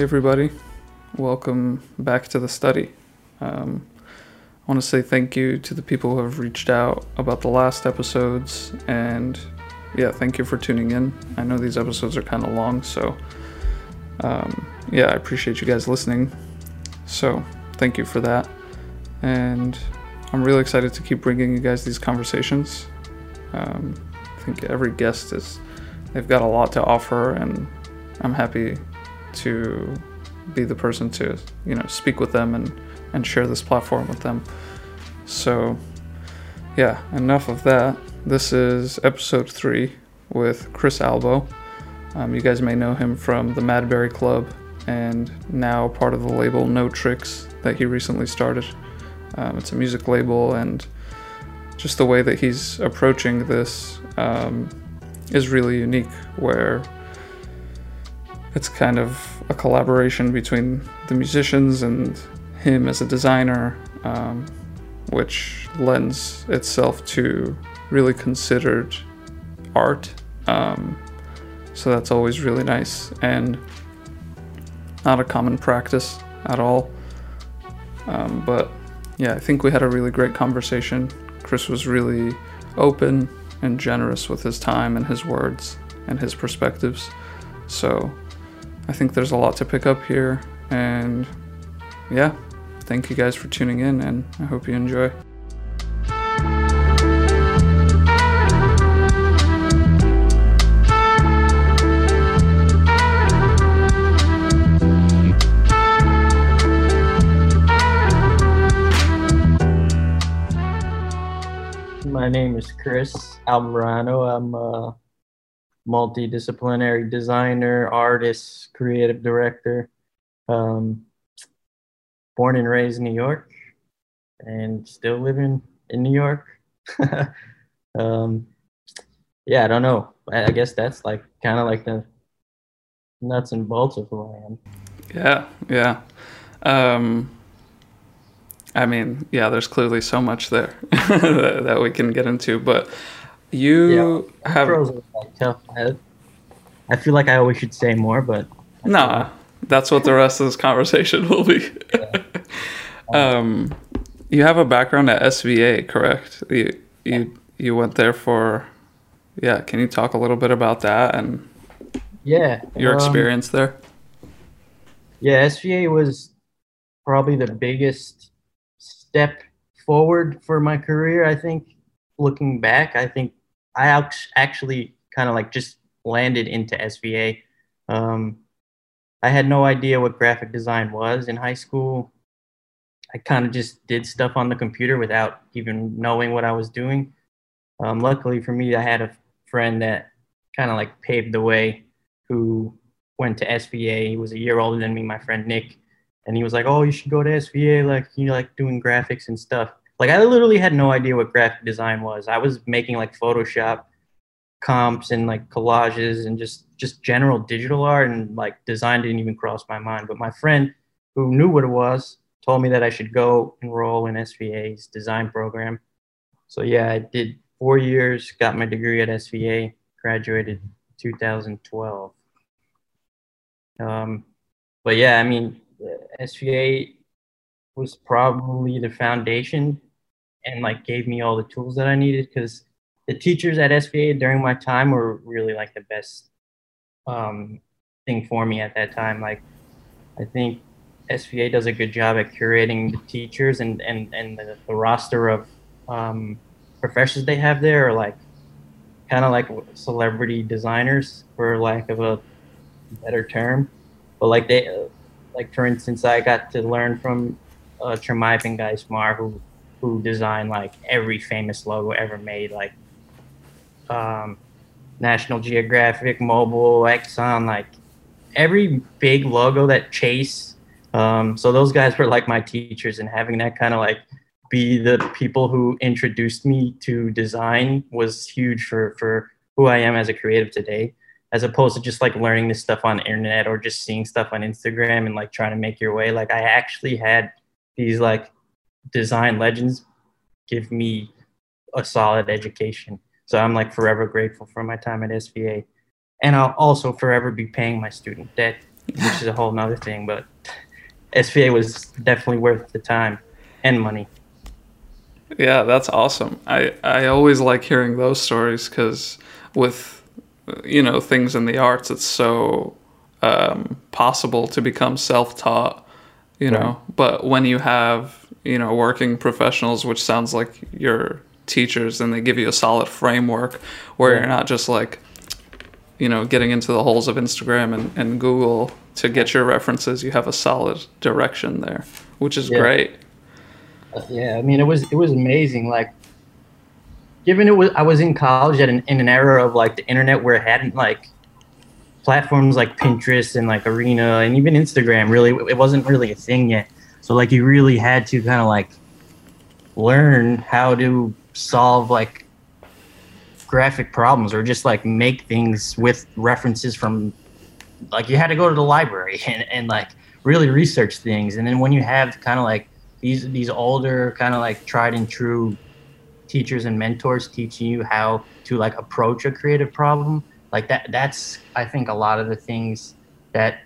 Hey, everybody. Welcome back to the study. Um, I want to say thank you to the people who have reached out about the last episodes, and yeah, thank you for tuning in. I know these episodes are kind of long, so um, yeah, I appreciate you guys listening. So, thank you for that. And I'm really excited to keep bringing you guys these conversations. Um, I think every guest is, they've got a lot to offer, and I'm happy to be the person to, you know, speak with them and, and share this platform with them. So, yeah, enough of that. This is episode three with Chris Albo. Um, you guys may know him from the Madbury Club and now part of the label No Tricks that he recently started. Um, it's a music label, and just the way that he's approaching this um, is really unique, where it's kind of a collaboration between the musicians and him as a designer, um, which lends itself to really considered art. Um, so that's always really nice and not a common practice at all. Um, but yeah, I think we had a really great conversation. Chris was really open and generous with his time and his words and his perspectives. So I think there's a lot to pick up here. And yeah, thank you guys for tuning in, and I hope you enjoy. My name is Chris Almirano. I'm a multidisciplinary designer, artist, creative director. Um, born and raised in New York and still living in New York. um, yeah, I don't know. I, I guess that's like kind of like the nuts and bolts of who I am. Yeah, yeah. Um, I mean, yeah, there's clearly so much there that, that we can get into, but you Yeah, have intros like, tough. I, I feel like I always should say more, but nah. That's what the rest of this conversation will be. um, you have a background at SVA, correct? You you you went there for, yeah. Can you talk a little bit about that and yeah, your um, experience there? Yeah, SVA was probably the biggest step forward for my career. I think looking back, I think I actually kind of like just landed into SVA. Um, I had no idea what graphic design was in high school. I kind of just did stuff on the computer without even knowing what I was doing. Um, luckily for me, I had a friend that kind of like paved the way who went to SVA. He was a year older than me, my friend Nick. And he was like, Oh, you should go to SVA, like you like doing graphics and stuff. Like I literally had no idea what graphic design was. I was making like Photoshop comps and like collages and just just general digital art and like design didn't even cross my mind. But my friend who knew what it was told me that I should go enroll in SVA's design program. So yeah, I did four years, got my degree at SVA, graduated 2012. Um, but yeah, I mean, SVA was probably the foundation and like gave me all the tools that I needed because the teachers at SVA during my time were really like the best um, thing for me at that time. Like, I think SVA does a good job at curating the teachers and and and the, the roster of um, professors they have there are like kind of like celebrity designers for lack of a better term but like they like for instance i got to learn from uh, Chermayeff & Geismar, who who designed like every famous logo ever made like um, national geographic Mobil exxon like every big logo that chase um, so those guys were like my teachers and having that kind of like be the people who introduced me to design was huge for for who I am as a creative today as opposed to just like learning this stuff on internet or just seeing stuff on Instagram and like trying to make your way. Like I actually had these like design legends give me a solid education so I'm like forever grateful for my time at SVA and I'll also forever be paying my student debt which is a whole nother thing. But SVA was definitely worth the time and money. Yeah, that's awesome. I I always like hearing those stories because with you know things in the arts, it's so um, possible to become self-taught. You know, but when you have you know working professionals, which sounds like your teachers, and they give you a solid framework where yeah. you're not just like you know getting into the holes of Instagram and, and Google to get your references. You have a solid direction there, which is yeah. great uh, yeah, I mean, it was it was amazing. Like, given it was I was in college at an, in an era of like the internet where it hadn't like platforms like Pinterest and like Are.na and even Instagram. Really, it wasn't really a thing yet. So like, you really had to kind of like learn how to solve like graphic problems or just like make things with references from like you had to go to the library and, and like really research things. And then when you have kind of like these these older kind of like tried and true teachers and mentors teaching you how to like approach a creative problem like that that's i think a lot of the things that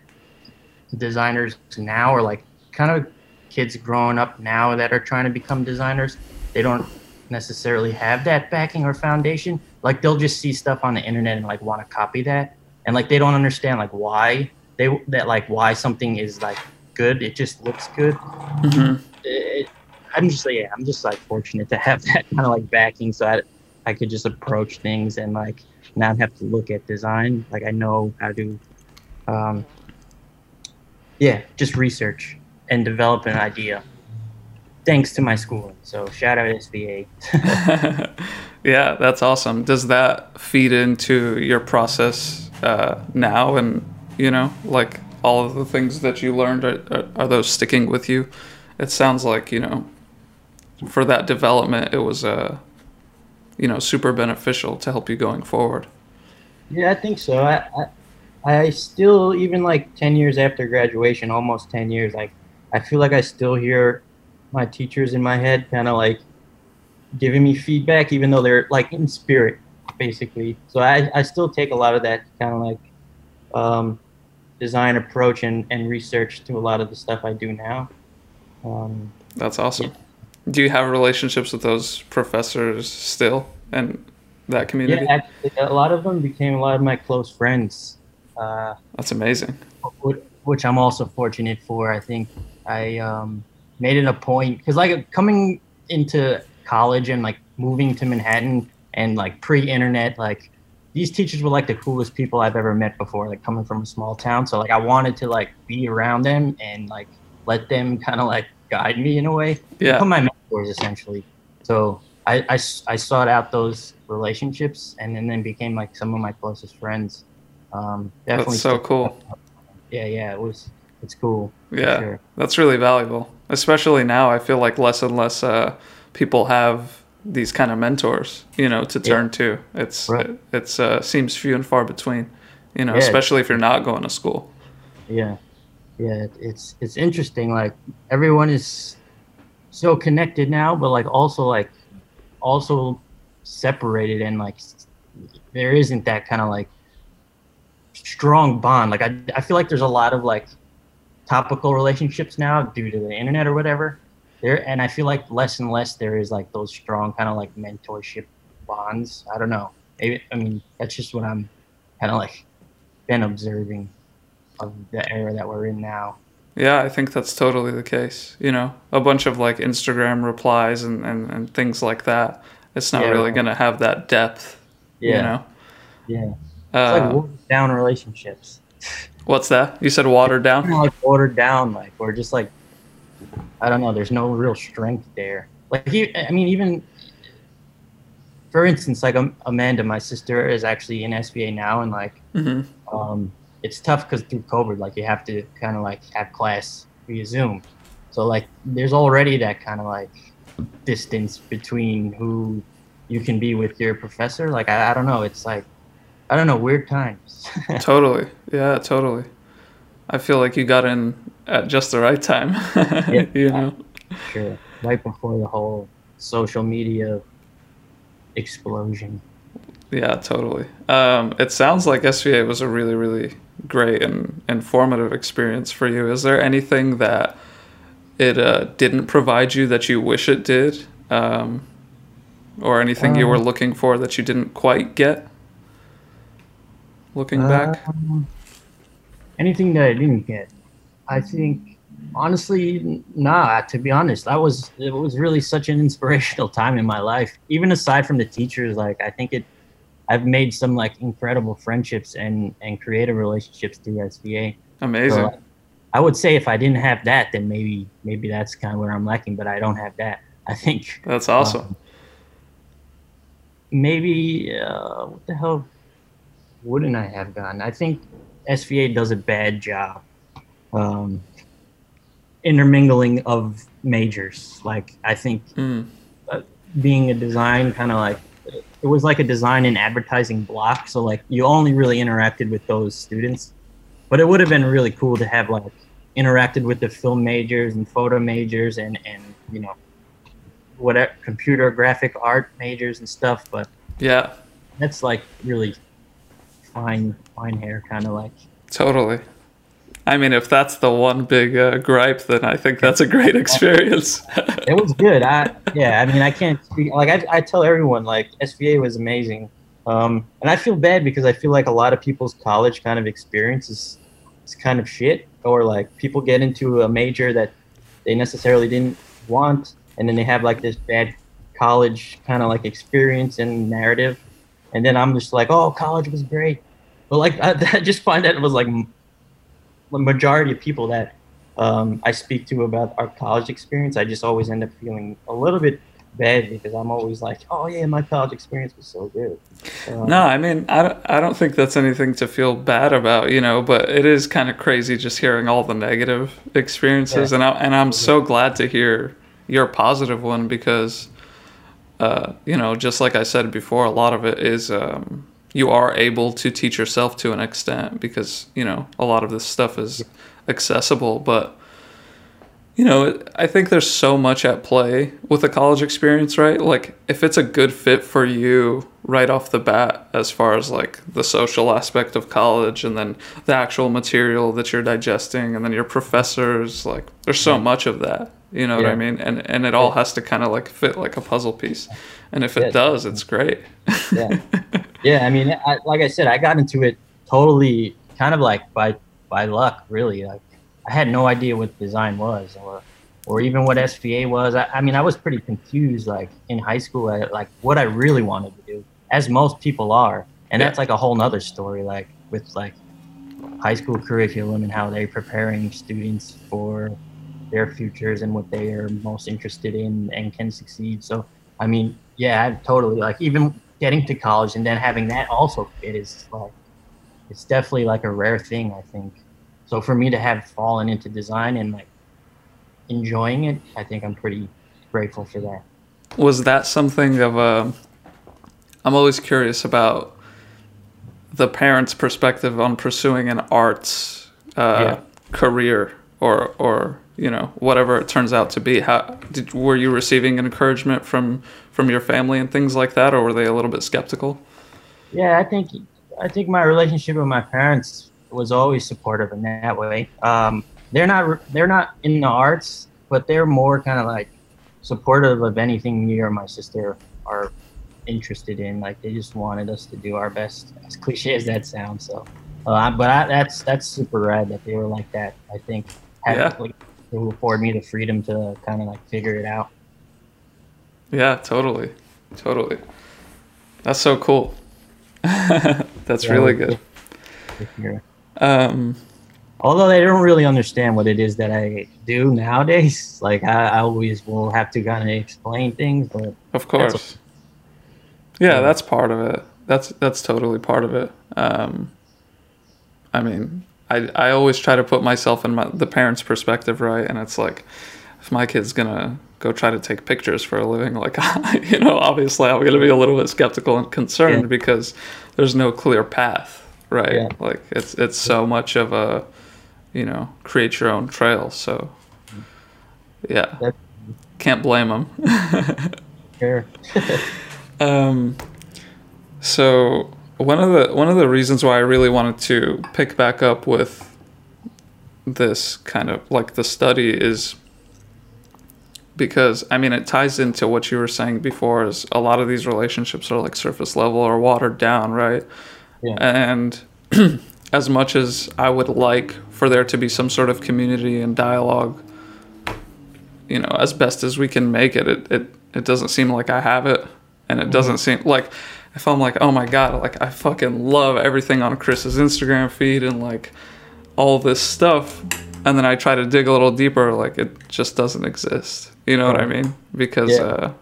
designers now are like kind of kids growing up now that are trying to become designers they don't necessarily have that backing or foundation. Like they'll just see stuff on the internet and like want to copy that. And like they don't understand like why they that like why something is like good. It just looks good. Mm-hmm. It, I'm just like, yeah, I'm just like fortunate to have that kind of like backing, so I, I could just approach things and like not have to look at design. Like I know how to, um, yeah, just research and develop an idea. Thanks to my schooling. So shout out SVA. yeah, that's awesome. Does that feed into your process uh, now? And you know, like all of the things that you learned, are, are, are those sticking with you? it sounds like you know for that development it was uh you know super beneficial to help you going forward yeah i think so i i, I still even like 10 years after graduation almost 10 years like i feel like i still hear my teachers in my head kind of like giving me feedback even though they're like in spirit basically so i, I still take a lot of that kind of like um, design approach and, and research to a lot of the stuff i do now um, That's awesome. Yeah. Do you have relationships with those professors still and that community? Yeah, actually, a lot of them became a lot of my close friends. Uh, That's amazing. Which I'm also fortunate for. I think I um, made it a point because, like, coming into college and like moving to Manhattan and like pre-internet, like these teachers were like the coolest people I've ever met before. Like coming from a small town, so like I wanted to like be around them and like let them kind of like guide me in a way. Yeah. Become my mentors essentially. So I, I, I sought out those relationships and then, then became like some of my closest friends. Um, definitely that's so cool. Yeah, yeah, it was. It's cool. Yeah, sure. that's really valuable. Especially now, I feel like less and less uh, people have these kind of mentors, you know, to turn yeah. to. It's right. it, it's uh, seems few and far between, you know, yeah, especially if you're not going to school. Yeah, yeah, it's it's interesting. Like everyone is so connected now, but like also like also separated and like there isn't that kind of like strong bond. Like I I feel like there's a lot of like topical relationships now due to the internet or whatever. There and I feel like less and less there is like those strong kind of like mentorship bonds. I don't know. Maybe I mean that's just what I'm kind of like been observing of the era that we're in now. Yeah, I think that's totally the case. You know, a bunch of like Instagram replies and, and, and things like that. It's not yeah, really right. going to have that depth. Yeah. You know? Yeah. Uh, it's like watered down relationships. What's that? You said watered down? like watered down. Like, we're just like, I don't know, there's no real strength there. Like, I mean, even for instance, like Amanda, my sister, is actually in SVA now, and like, mm-hmm. um, it's tough because through COVID, like you have to kind of like have class via Zoom. So like there's already that kind of like distance between who you can be with your professor. Like I, I don't know, it's like I don't know, weird times. totally. Yeah, totally. I feel like you got in at just the right time. yeah, you know. Sure. Right before the whole social media explosion. Yeah, totally. Um, it sounds like SVA was a really, really great and informative experience for you. Is there anything that it uh, didn't provide you that you wish it did? Um, or anything you were Um, looking for that you didn't quite get? Looking back? Um, anything that I didn't get, I think honestly, nah. To be honest, that was it was really such an inspirational time in my life. Even aside from the teachers, like I think it, I've made some like incredible friendships and and creative relationships through SVA. Amazing. So, I would say if I didn't have that, then maybe maybe that's kind of where I'm lacking. But I don't have that. I think That's awesome. um, maybe uh, what the hell wouldn't I have gotten? I think SVA does a bad job um, intermingling of majors. Like I think Mm, being a design kind of like it was like a design and advertising block. So like you only really interacted with those students. But it would have been really cool to have like interacted with the film majors and photo majors and and you know whatever computer graphic art majors and stuff. But yeah, that's like really fine fine hair kind of like totally. I mean, if that's the one big uh, gripe, then I think that's a great experience. it was good i yeah i mean i can't speak like i, I tell everyone like sva was amazing um, and i feel bad because i feel like a lot of people's college kind of experience is, is kind of shit or like people get into a major that they necessarily didn't want and then they have like this bad college kind of like experience and narrative and then i'm just like oh college was great but like i, I just find that it was like the majority of people that um, I speak to about our college experience, I just always end up feeling a little bit bad because I'm always like, oh yeah, my college experience was so good. Um, No, I mean, I don't, I don't think that's anything to feel bad about, you know, but it is kind of crazy just hearing all the negative experiences. Yeah. And, I, and I'm so glad to hear your positive one because, uh, you know, just like I said before, a lot of it is um, you are able to teach yourself to an extent because, you know, a lot of this stuff is accessible. But, you know, I think there's so much at play with a college experience, right? Like, if it's a good fit for you right off the bat, as far as like the social aspect of college and then the actual material that you're digesting and then your professors, like, there's so much of that, you know what I mean? And, and it all Yeah. has to kind of like fit like a puzzle piece. And if Yeah. it does, it's great. yeah, yeah. I mean, I, like I said, I got into it totally kind of like by by luck, really. Like I had no idea what design was, or or even what SVA was. I, I mean, I was pretty confused, like in high school, I, like what I really wanted to do, as most people are, and Yeah. that's like a whole nother story, like with like high school curriculum and how they're preparing students for their futures and what they are most interested in and can succeed. So, I mean, yeah, I totally like even getting to college and then having that also fit is like it's definitely like a rare thing, I think. So for me to have fallen into design and like enjoying it, I think I'm pretty grateful for that. was that something of a i'm always curious about the parents perspective on pursuing an arts uh, Yeah. career or or you know whatever it turns out to be how did, were you receiving encouragement from from your family and things like that or were they a little bit skeptical Yeah, I think I think my relationship with my parents was always supportive in that way. Um, they're not they're not in the arts, but they're more kind of like supportive of anything me or my sister are interested in. Like they just wanted us to do our best, as cliche as that sounds. So, uh, but I, that's that's super rad that they were like that. I think Yeah. like, will afford me the freedom to kind of like figure it out. yeah totally totally that's so cool that's Yeah, really good um although they don't really understand what it is that I do nowadays. Like I, I always will have to kind of explain things, but Of That's course. Yeah, Yeah. that's part of it. That's that's totally part of it. Um, I mean, I I always try to put myself in my, the parents' perspective, right? And it's like, if my kid's gonna go try to take pictures for a living, like you know, obviously I'm gonna be a little bit skeptical and concerned Yeah. because there's no clear path, right? Yeah. Like it's it's so much of a, you know, create your own trail. So, yeah, can't blame them. sure. Um, So one of the one of the reasons why I really wanted to pick back up with this kind of like the study is because I mean it ties into what you were saying before is a lot of these relationships are like surface level or watered down, right? Yeah. And as much as I would like for there to be some sort of community and dialogue, you know, as best as we can make it, it it, it doesn't seem like I have it. And it mm-hmm. doesn't seem like if I'm like, oh my god, like I fucking love everything on Chris's Instagram feed and like all this stuff, and then I try to dig a little deeper, like it just doesn't exist. You know what I mean? Because Yeah. uh,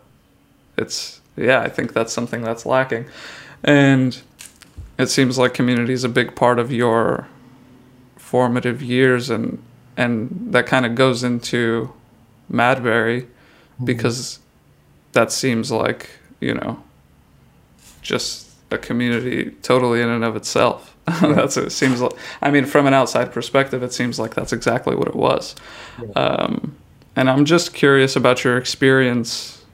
it's yeah, I think that's something that's lacking, and it seems like community is a big part of your formative years, and and that kind of goes into Madbury because that seems like you know just a community totally in and of itself. that's it seems like. I mean, from an outside perspective, it seems like that's exactly what it was. Um, and I'm just curious about your experience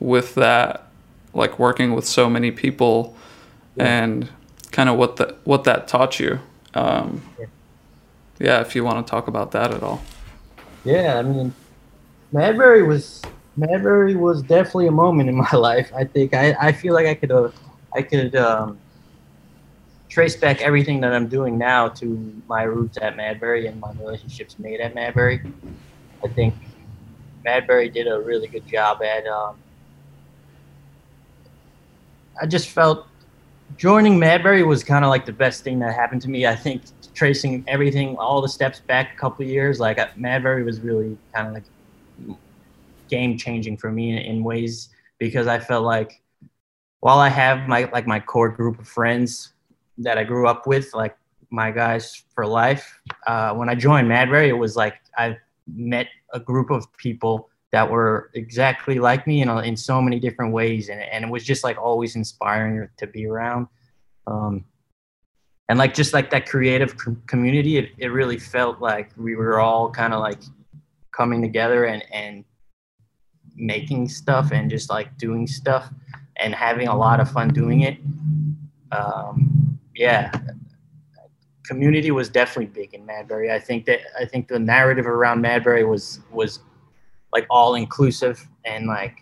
with that, like working with so many people, and kind of what that what that taught you. Um, Yeah. yeah, if you want to talk about that at all. Yeah, I mean, Madbury was Madbury was definitely a moment in my life. I think I, I feel like I could uh, I could um, trace back everything that I'm doing now to my roots at Madbury and my relationships made at Madbury. I think Madbury did a really good job at. Um, I just felt joining Madbury was kind of like the best thing that happened to me. I think tracing everything, all the steps back a couple years, like Madbury was really kind of like game changing for me in, in ways because I felt like while I have my like my core group of friends that I grew up with, like my guys for life, uh, when I joined Madbury, it was like I met a group of people that were exactly like me in, in so many different ways. And, and it was just like always inspiring to be around. Um, and like just like that creative com- community, it, it really felt like we were all kind of like coming together and, and making stuff and just like doing stuff and having a lot of fun doing it. Um, yeah, community was definitely big in Madbury. I think that I think the narrative around Madbury was was like all inclusive and like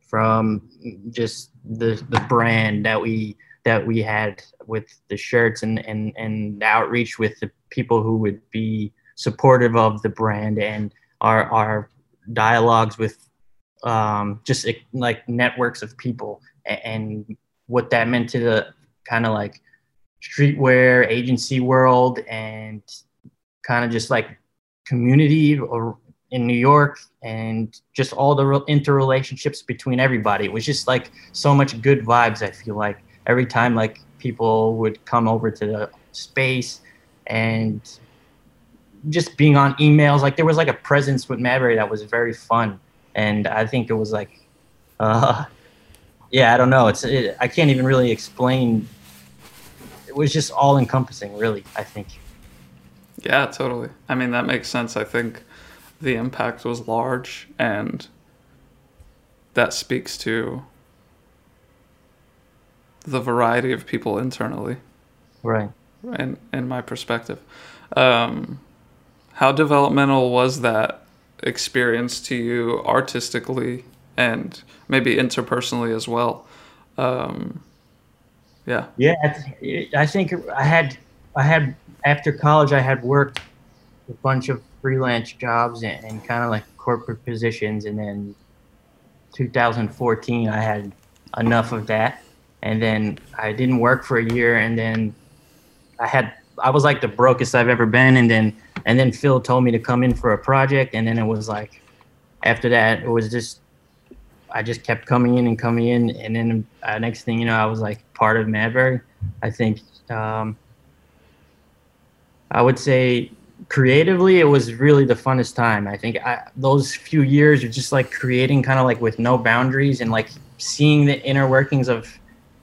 from just the the brand that we that we had with the shirts and and and the outreach with the people who would be supportive of the brand and our our dialogues with um, just like networks of people and, what that meant to the kind of like streetwear agency world and kind of just like community or in New York and just all the interrelationships between everybody. It was just like so much good vibes. I feel like every time like people would come over to the space and just being on emails, like there was like a presence with Madbury that was very fun. And I think it was like, uh, yeah, I don't know. It's it, I can't even really explain. It was just all encompassing, really. I think. Yeah, totally. I mean, that makes sense. I think the impact was large, and that speaks to the variety of people internally, Right. in, in my perspective. Um, how developmental was that experience to you artistically and maybe interpersonally as well? Um, yeah. Yeah, I th- I think I had I had after college I had worked a bunch of freelance jobs and, and kind of like corporate positions, and then 2014 I had enough of that, and then I didn't work for a year, and then I had I was like the brokest I've ever been, and then and then Phil told me to come in for a project, and then it was like after that it was just I just kept coming in and coming in, and then uh, next thing you know, I was like part of Madbury. I think um, I would say creatively, it was really the funnest time. I think I, those few years are just like creating, kind of like with no boundaries, and like seeing the inner workings of,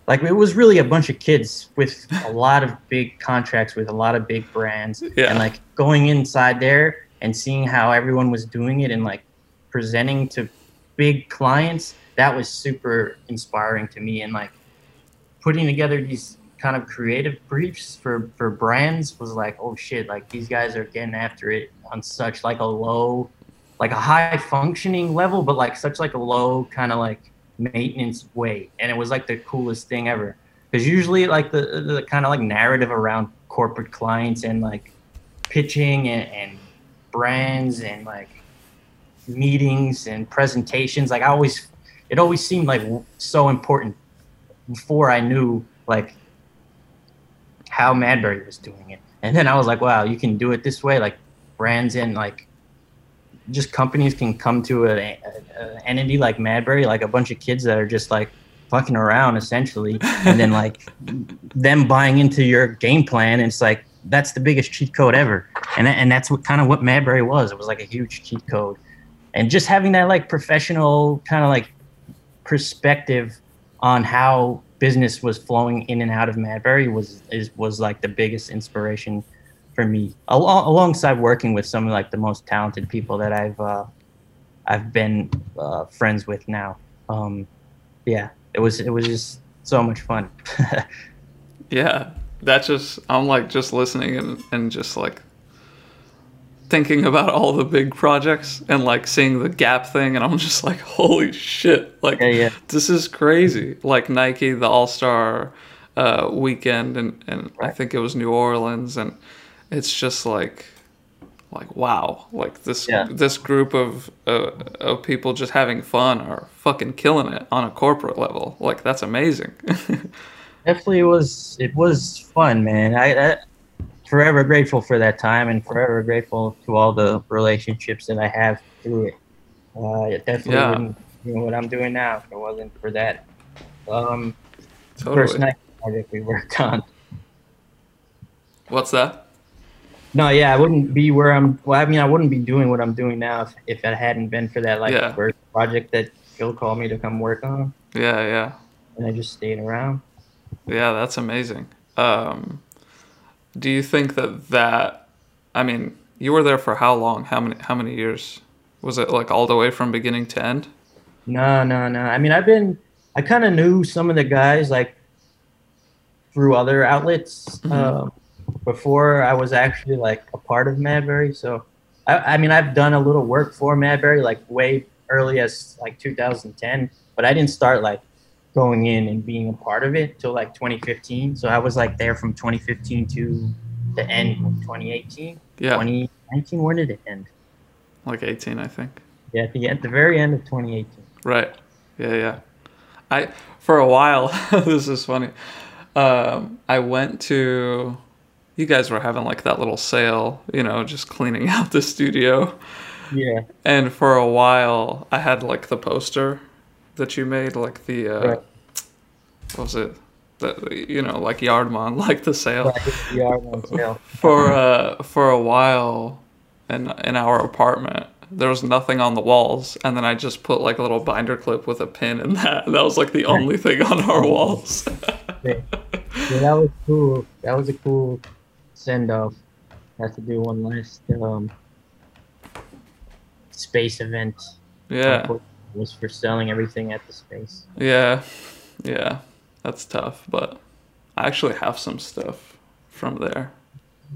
like it was really a bunch of kids with a lot of big contracts with a lot of big brands, Yeah. and like going inside there and seeing how everyone was doing it and like presenting to big clients that was super inspiring to me and like putting together these kind of creative briefs for for brands was like, oh shit, like these guys are getting after it on such like a low, like a high functioning level, but like such like a low kind of like maintenance way, and it was like the coolest thing ever. Because usually like the the kind of like narrative around corporate clients and like pitching and, and brands and like meetings and presentations, like I always, it always seemed like so important before I knew like how Madbury was doing it. And then I was like, wow, you can do it this way. Like brands and like just companies can come to an entity like Madbury, like a bunch of kids that are just like fucking around essentially, and then like them buying into your game plan. And it's like that's the biggest cheat code ever, and and that's what kind of what Madbury was. It was like a huge cheat code, and just having that like professional kind of like perspective on how business was flowing in and out of Madbury was is was like the biggest inspiration for me, Al- alongside working with some of like the most talented people that I've uh, I've been uh, friends with now. Um, yeah, it was it was just so much fun. yeah, that just I'm like just listening and and just like thinking about all the big projects and like seeing the gap thing and i'm just like holy shit like yeah, yeah. this is crazy like nike the all-star uh, weekend and, and right. i think it was new orleans and it's just like like wow like this yeah. this group of uh, of people just having fun are fucking killing it on a corporate level like that's amazing definitely was it was fun man i, I forever grateful for that time and forever grateful to all the relationships that I have through it. Uh, it definitely yeah. wouldn't you know what I'm doing now if it wasn't for that. Um, totally. first night project we worked on. What's that? No, yeah, I wouldn't be where I'm. Well, I mean, I wouldn't be doing what I'm doing now if, if it hadn't been for that like yeah. first project that Phil called me to come work on. Yeah, yeah. And I just stayed around. Yeah, that's amazing. Um, do you think that that I mean, you were there for how long? How many how many years? Was it like all the way from beginning to end? No, no, no. I mean, I've been I kind of knew some of the guys like through other outlets mm-hmm. uh, before I was actually like a part of Madbury. So I, I mean, I've done a little work for Madbury like way early as like 2010, but I didn't start like going in and being a part of it till like 2015. So I was like there from 2015 to the end of 2018. Yeah. 2019. Where did it end? Like 18, I think. Yeah, at the, at the very end of 2018. Right. Yeah, yeah. I for a while. this is funny. Um, I went to. You guys were having like that little sale, you know, just cleaning out the studio. Yeah. And for a while, I had like the poster that you made, like the uh, right. what was it? The, you know, like Yardman, like the sale. Right, Yardman sale. for uh, for a while, in in our apartment, there was nothing on the walls, and then I just put like a little binder clip with a pin in that. And that was like the only thing on our walls. yeah. yeah, that was cool. That was a cool send off. Have to do one last um, space event. Yeah was for selling everything at the space. Yeah, yeah, that's tough. But I actually have some stuff from there.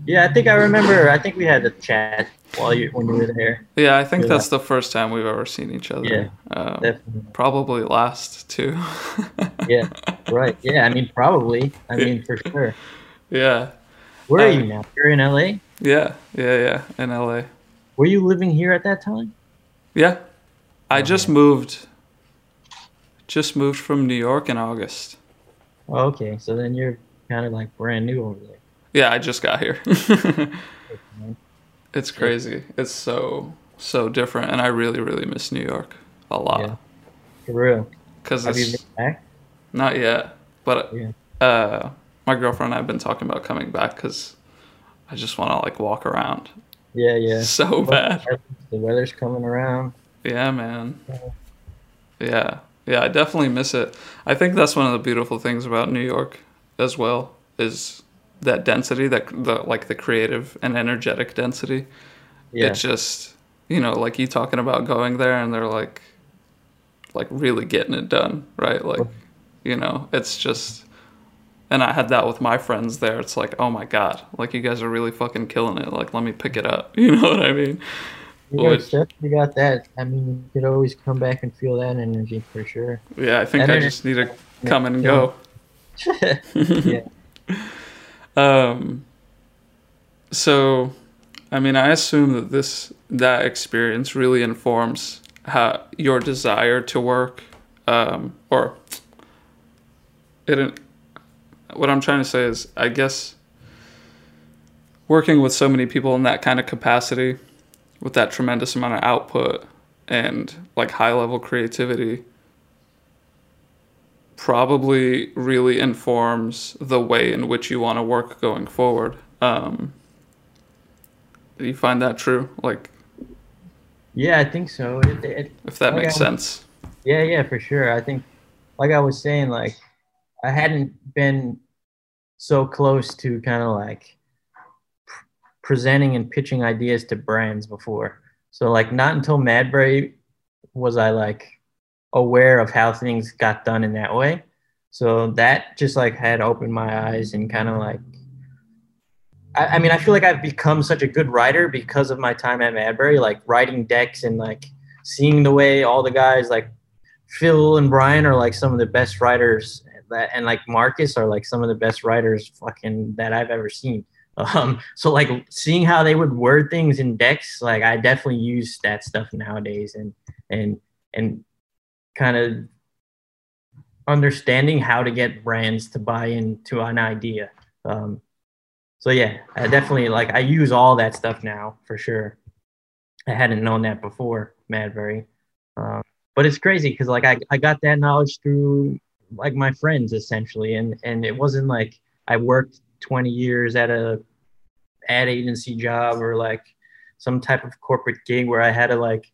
Yeah, I think I remember. I think we had a chat while you when you were there. Yeah, I think that's the first time we've ever seen each other. Yeah, um, definitely. Probably last too. yeah, right. Yeah, I mean probably. I mean for sure. Yeah. Where are you now? You're in LA. Yeah, yeah, yeah, in LA. Were you living here at that time? Yeah, I just moved. Just moved from New York in August. Oh, okay, so then you're kind of like brand new over there. Yeah, I just got here. it's crazy. It's so so different, and I really really miss New York a lot. Yeah. For real. Cause have you been back? Not yet, but yeah. uh, my girlfriend and I've been talking about coming back because I just want to like walk around. Yeah, yeah. So bad. The weather's coming around. Yeah, man. Yeah. Yeah, I definitely miss it. I think that's one of the beautiful things about New York as well is that density, that the like the creative and energetic density. Yeah. It's just, you know, like you talking about going there and they're like like really getting it done, right? Like, you know, it's just and I had that with my friends there. It's like, oh my god, like you guys are really fucking killing it. Like, let me pick it up. You know what I mean? Which, you got that. I mean, you could always come back and feel that energy for sure. Yeah, I think that I just need to come and go. yeah. um. So, I mean, I assume that this that experience really informs how your desire to work, um, or it. What I'm trying to say is, I guess, working with so many people in that kind of capacity, with that tremendous amount of output and like high level creativity, probably really informs the way in which you want to work going forward. Um, do you find that true? Like, yeah, I think so. It, it, if that like makes was, sense. Yeah, yeah, for sure. I think, like I was saying, like I hadn't been so close to kind of like presenting and pitching ideas to brands before. So like not until Madbury was I like aware of how things got done in that way. So that just like had opened my eyes and kind of like I, I, mean I feel like I've become such a good writer because of my time at Madbury, like writing decks and like seeing the way all the guys like Phil and Brian are like some of the best writers that and like Marcus are like some of the best writers fucking that I've ever seen. Um, so like seeing how they would word things in decks, like I definitely use that stuff nowadays and and and kind of understanding how to get brands to buy into an idea. Um, so yeah, I definitely like I use all that stuff now for sure. I hadn't known that before Madbury. Um, but it's crazy because like I, I got that knowledge through like my friends essentially. And and it wasn't like i worked 20 years at a ad agency job or like some type of corporate gig where i had to like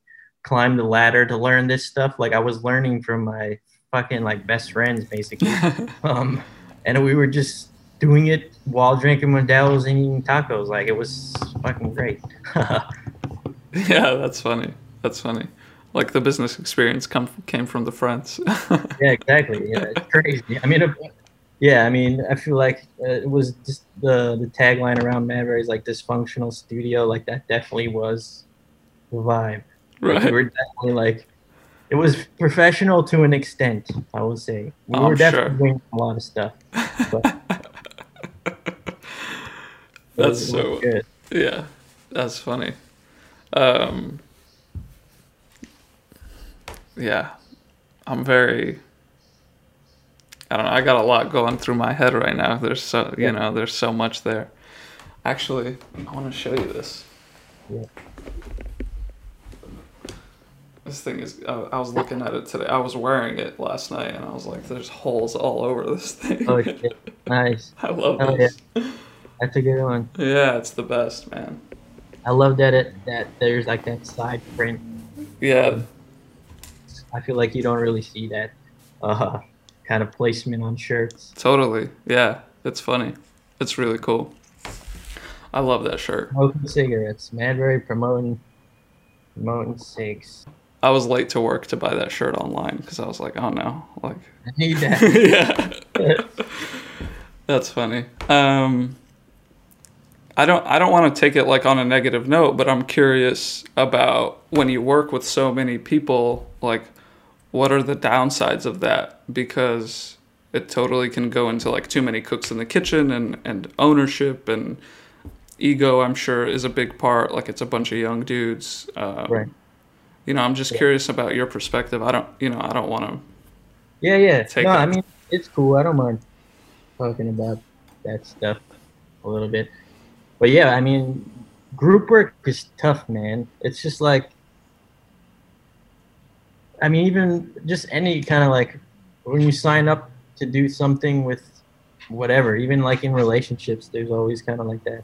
climb the ladder to learn this stuff. Like i was learning from my fucking like best friends basically. Um and we were just doing it while drinking Modelo's and eating tacos. Like it was fucking great. Yeah that's funny. That's funny like the business experience come came from the friends. yeah, exactly. Yeah, it's crazy. I mean, yeah, I mean, I feel like uh, it was just the the tagline around Madbury is like dysfunctional studio. Like that definitely was the vibe. Right. Like, we were definitely like it was professional to an extent. I would say we oh, were definitely sure. doing a lot of stuff. that's so good. Yeah, that's funny. Um, yeah, I'm very. I don't know. I got a lot going through my head right now. There's so you know, there's so much there. Actually, I want to show you this. Yeah. This thing is. I was looking at it today. I was wearing it last night, and I was like, "There's holes all over this thing." Oh shit! Nice. I love oh, this. Yeah. That's a good one. Yeah, it's the best, man. I love that it that there's like that side print. Yeah, I feel like you don't really see that uh, kind of placement on shirts. Totally. Yeah. It's funny. It's really cool. I love that shirt. Smoking cigarettes. Madbury promoting promoting cigs. I was late to work to buy that shirt online because I was like, oh no, like I need that. yeah. That's funny. Um, I don't I don't want to take it like on a negative note, but I'm curious about when you work with so many people, like what are the downsides of that? Because it totally can go into like too many cooks in the kitchen and, and ownership and ego, I'm sure, is a big part. Like it's a bunch of young dudes. Um, right. You know, I'm just yeah. curious about your perspective. I don't, you know, I don't want to. Yeah, yeah. Take no, I mean, it's cool. I don't mind talking about that stuff a little bit. But yeah, I mean, group work is tough, man. It's just like I mean, even just any kind of like when you sign up to do something with whatever, even like in relationships, there's always kind of like that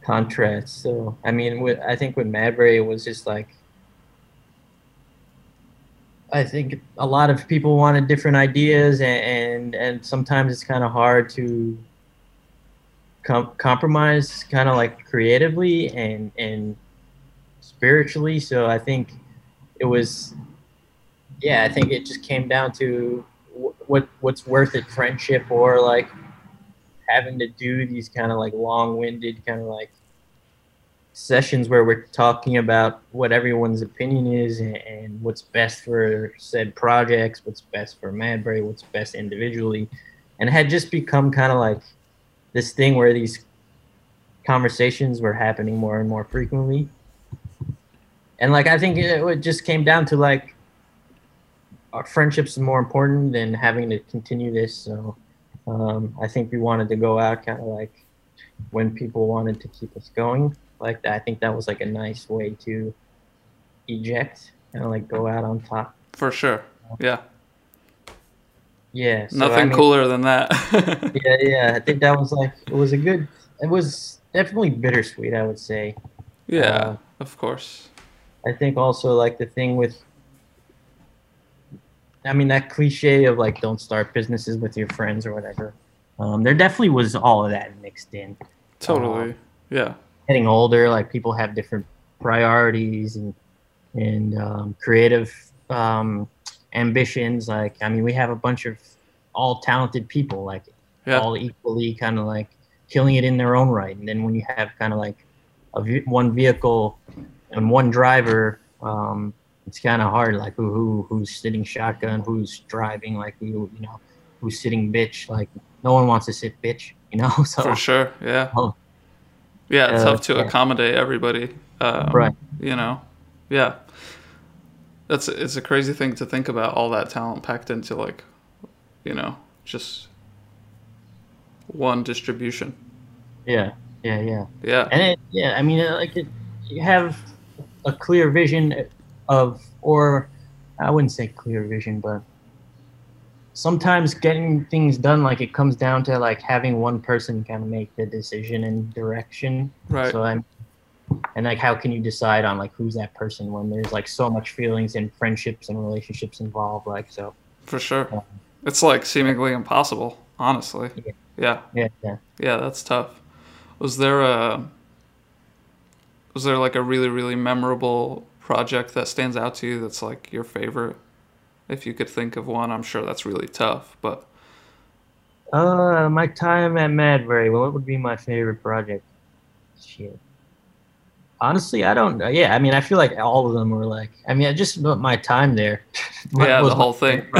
contrast. So, I mean, with, I think with Madbury, it was just like, I think a lot of people wanted different ideas, and and, and sometimes it's kind of hard to com- compromise, kind of like creatively and and spiritually. So I think it was yeah i think it just came down to what what's worth it, friendship or like having to do these kind of like long-winded kind of like sessions where we're talking about what everyone's opinion is and, and what's best for said projects, what's best for Madbury, what's best individually, and had just become kind of like this thing where these conversations were happening more and more frequently. And like I think it, it just came down to like our friendships more important than having to continue this. So um, I think we wanted to go out kind of like when people wanted to keep us going like that. I think that was like a nice way to eject and like go out on top. For sure. Yeah. Yeah. so, Nothing I mean, cooler than that. Yeah, yeah. I think that was like it was a good. It was definitely bittersweet. I would say. yeah, Uh, of course. I think also like the thing with. I mean that cliche of like don't start businesses with your friends or whatever. Um, there definitely was all of that mixed in. Totally. yeah. getting older, like people have different priorities and and um, creative um, ambitions. Like I mean, we have a bunch of all talented people, like Yeah. all equally kind of like killing it in their own right. And then when you have kind of like a one vehicle and one driver, um, it's kind of hard. Like who, who who's sitting shotgun, who's driving, like who you know, who's sitting bitch. Like no one wants to sit bitch, you know. So For sure. Yeah. Oh. Yeah, it's Uh, tough to yeah. accommodate everybody. Um, Right. You know. Yeah. That's it's a crazy thing to think about all that talent packed into like, you know, just one distribution. yeah, yeah, yeah. Yeah. and it, yeah, I mean, uh, like it, you have a clear vision of, or I wouldn't say clear vision, but sometimes getting things done, like it comes down to like having one person kind of make the decision and direction. Right. So I'm, and like, how can you decide on like who's that person when there's like so much feelings and friendships and relationships involved? Like, so For sure. Yeah. It's like seemingly impossible, honestly. Yeah. Yeah. yeah, yeah. Yeah, that's tough. Was there a was there like a really really memorable project that stands out to you that's like your favorite? If you could think of one, I'm sure that's really tough, but Uh, my time at Madbury. Well what would be my favorite project? Shit. Honestly, I don't. Yeah, I mean, I feel like all of them were like. I mean, just my time there. yeah, was the whole thing.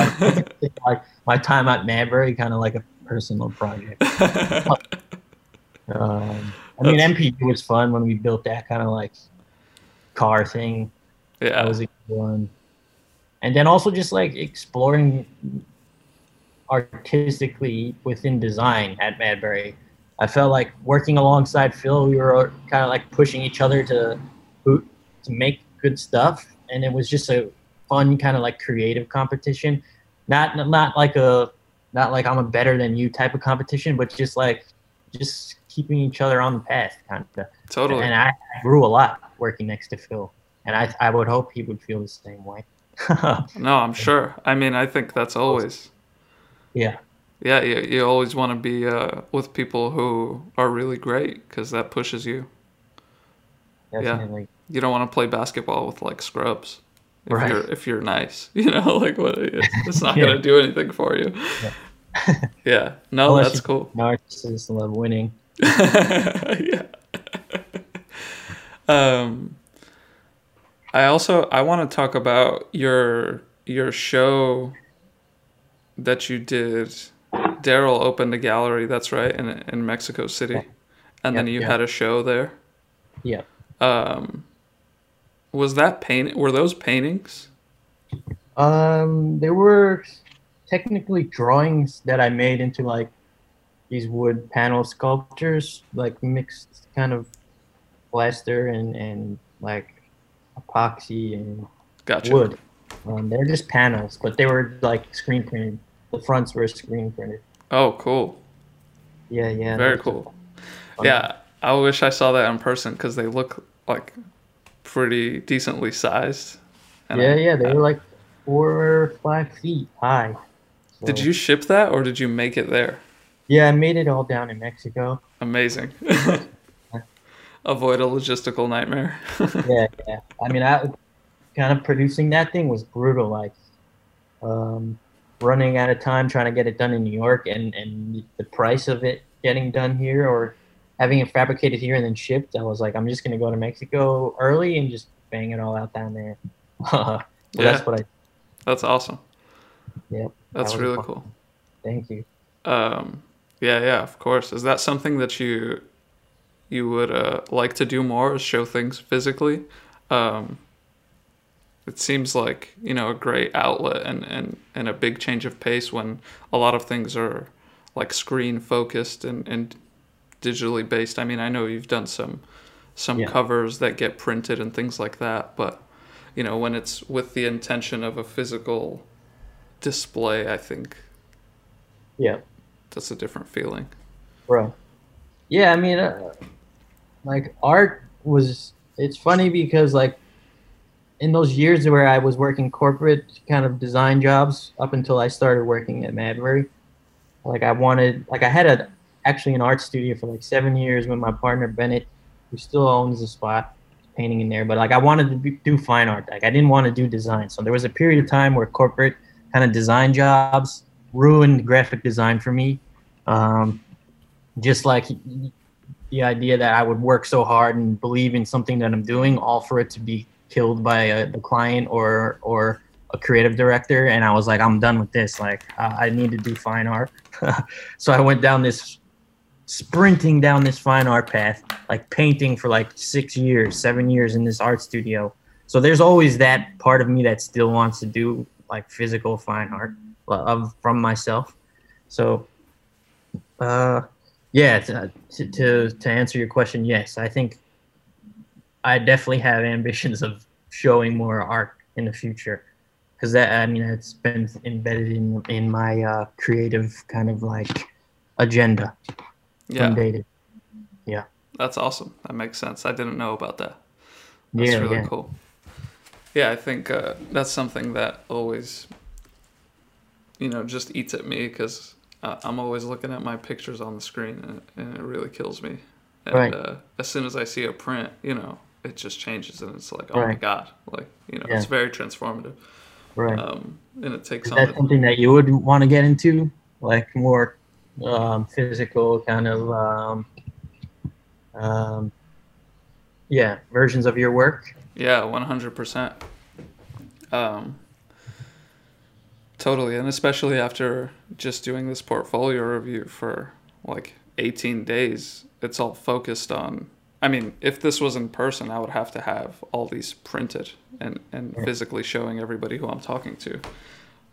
like my time at Madbury, kind of like a personal project. Um, I mean, MPU was fun when we built that kind of like car thing. Yeah, That was a good one. And then also just like exploring artistically within design at Madbury. I felt like working alongside Phil, we were kind of like pushing each other to to make good stuff, and it was just a fun kind of like creative competition. Not not like a not like I'm a better than you type of competition, but just like just keeping each other on the path, kind of. Totally. And I grew a lot working next to Phil, and I I would hope he would feel the same way. No, I'm sure. I mean, I think that's always yeah, yeah, you, you always want to be uh, with people who are really great because that pushes you. definitely. You don't want to play basketball with like scrubs. If Right. you're if you're nice, you know, like what it's, not Yeah. gonna do anything for you. Yeah. No, Unless that's cool. Narcissists love winning. yeah. um, I also I want to talk about your your show that you did. Darryl opened a gallery. That's right in in Mexico City, and then you yeah. had a show there. Yeah. Um, was that paint? Were those paintings? Um, there were technically drawings that I made into like these wood panel sculptures, like mixed kind of plaster and and like epoxy and Gotcha. wood. Um, they're just panels, but they were like screen printed. The fronts were screen printed. Oh, cool. Yeah, yeah. Very cool. fun. Yeah, I wish I saw that in person because they look like pretty decently sized. And yeah, I- yeah. They I- were like four or five feet high. Did you ship that or did you make it there? Yeah, I made it all down in Mexico. Amazing. Avoid a logistical nightmare. yeah, yeah. I mean, I kind of producing that thing was brutal. Like, um, running out of time trying to get it done in New York and, and the price of it getting done here or having it fabricated here and then shipped, I was like, I'm just gonna go to Mexico early and just bang it all out down there. so Yeah. that's what I That's awesome. Yep. That's that really fun. cool. Thank you. Um, yeah, yeah, of course. Is that something that you you would uh, like to do more? Is show things physically? Um, it seems like you know a great outlet and, and, and a big change of pace when a lot of things are like screen focused and, and digitally based. I mean, I know you've done some some Yeah. covers that get printed and things like that, but you know when it's with the intention of a physical display, I think Yeah. That's a different feeling. Bro. Yeah, I mean, uh, like art was. It's funny because like in those years where I was working corporate kind of design jobs up until I started working at Madbury, like I wanted, like I had a actually an art studio for like seven years with my partner Bennett, who still owns the spot, painting in there. But like I wanted to be, do fine art. Like I didn't want to do design. So there was a period of time where corporate kind of design jobs ruined graphic design for me. Um, just like the idea that I would work so hard and believe in something that I'm doing, all for it to be killed by uh the client or or a creative director. And I was like, I'm done with this. Like, I I need to do fine art. so I went down this sprinting down this fine art path, like painting for like six years, seven years in this art studio. So there's always that part of me that still wants to do like physical fine art uh, of from myself. So, uh, yeah, to, to to answer your question, yes, I think I definitely have ambitions of showing more art in the future because that I mean it's been embedded in in my uh, creative kind of like agenda Yeah, to that's awesome. That makes sense. I didn't know about that. That's yeah really yeah cool. Yeah, I think uh, that's something that always, you know, just eats at me because uh, I'm always looking at my pictures on the screen and, and it really kills me. And Right. uh, as soon as I see a print, you know, it just changes and it's like, oh my god, like you know, Yeah. it's very transformative. right. Um, and it takes Is that something that you would want to get into, like more um, physical kind of um, um, yeah versions of your work? Yeah, one hundred percent. Um, totally, and especially after just doing this portfolio review for like eighteen days, it's all focused on. I mean, if this was in person, I would have to have all these printed and and physically showing everybody who I'm talking to.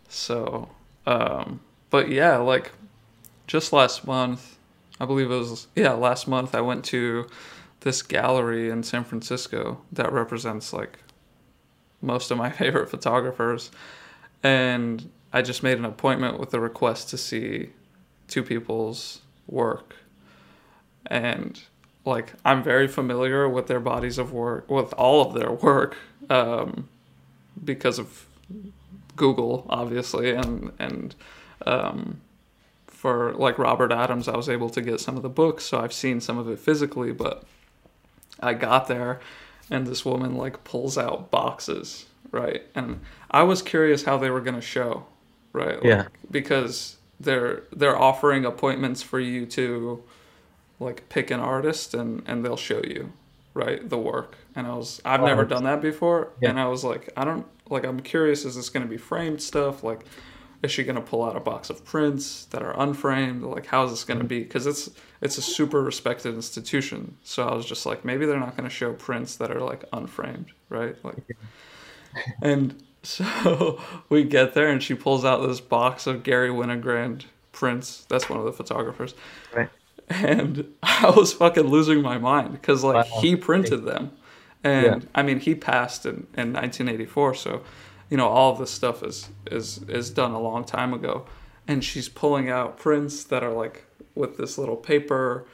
So, um, but yeah, like just last month, I believe it was yeah last month, I went to this gallery in San Francisco that represents like most of my favorite photographers. And I just made an appointment with a request to see two people's work. And like I'm very familiar with their bodies of work, with all of their work, um, because of Google, obviously, and and um, for like Robert Adams, I was able to get some of the books, so I've seen some of it physically, but I got there and this woman like pulls out boxes, right? And I was curious how they were going to show, right? Like, Yeah. Because they're they're offering appointments for you to like pick an artist and and they'll show you, right, the work. And I was I've Oh, never done that before. Yeah. and I was like I don't like I'm curious is this going to be framed stuff? Like is she going to pull out a box of prints that are unframed? Like how is this going to be mm-hmm. because it's it's a super respected institution. So i was just like maybe they're not going to show prints that are like unframed right? Like and so we get there and she pulls out this box of Garry Winogrand prints. That's one of the photographers. Right. and i was fucking losing my mind because like Wow. he printed them. And i mean he passed in, in 1984 so you know all of this stuff is is is done a long time ago. And she's pulling out prints that are like with this little paper.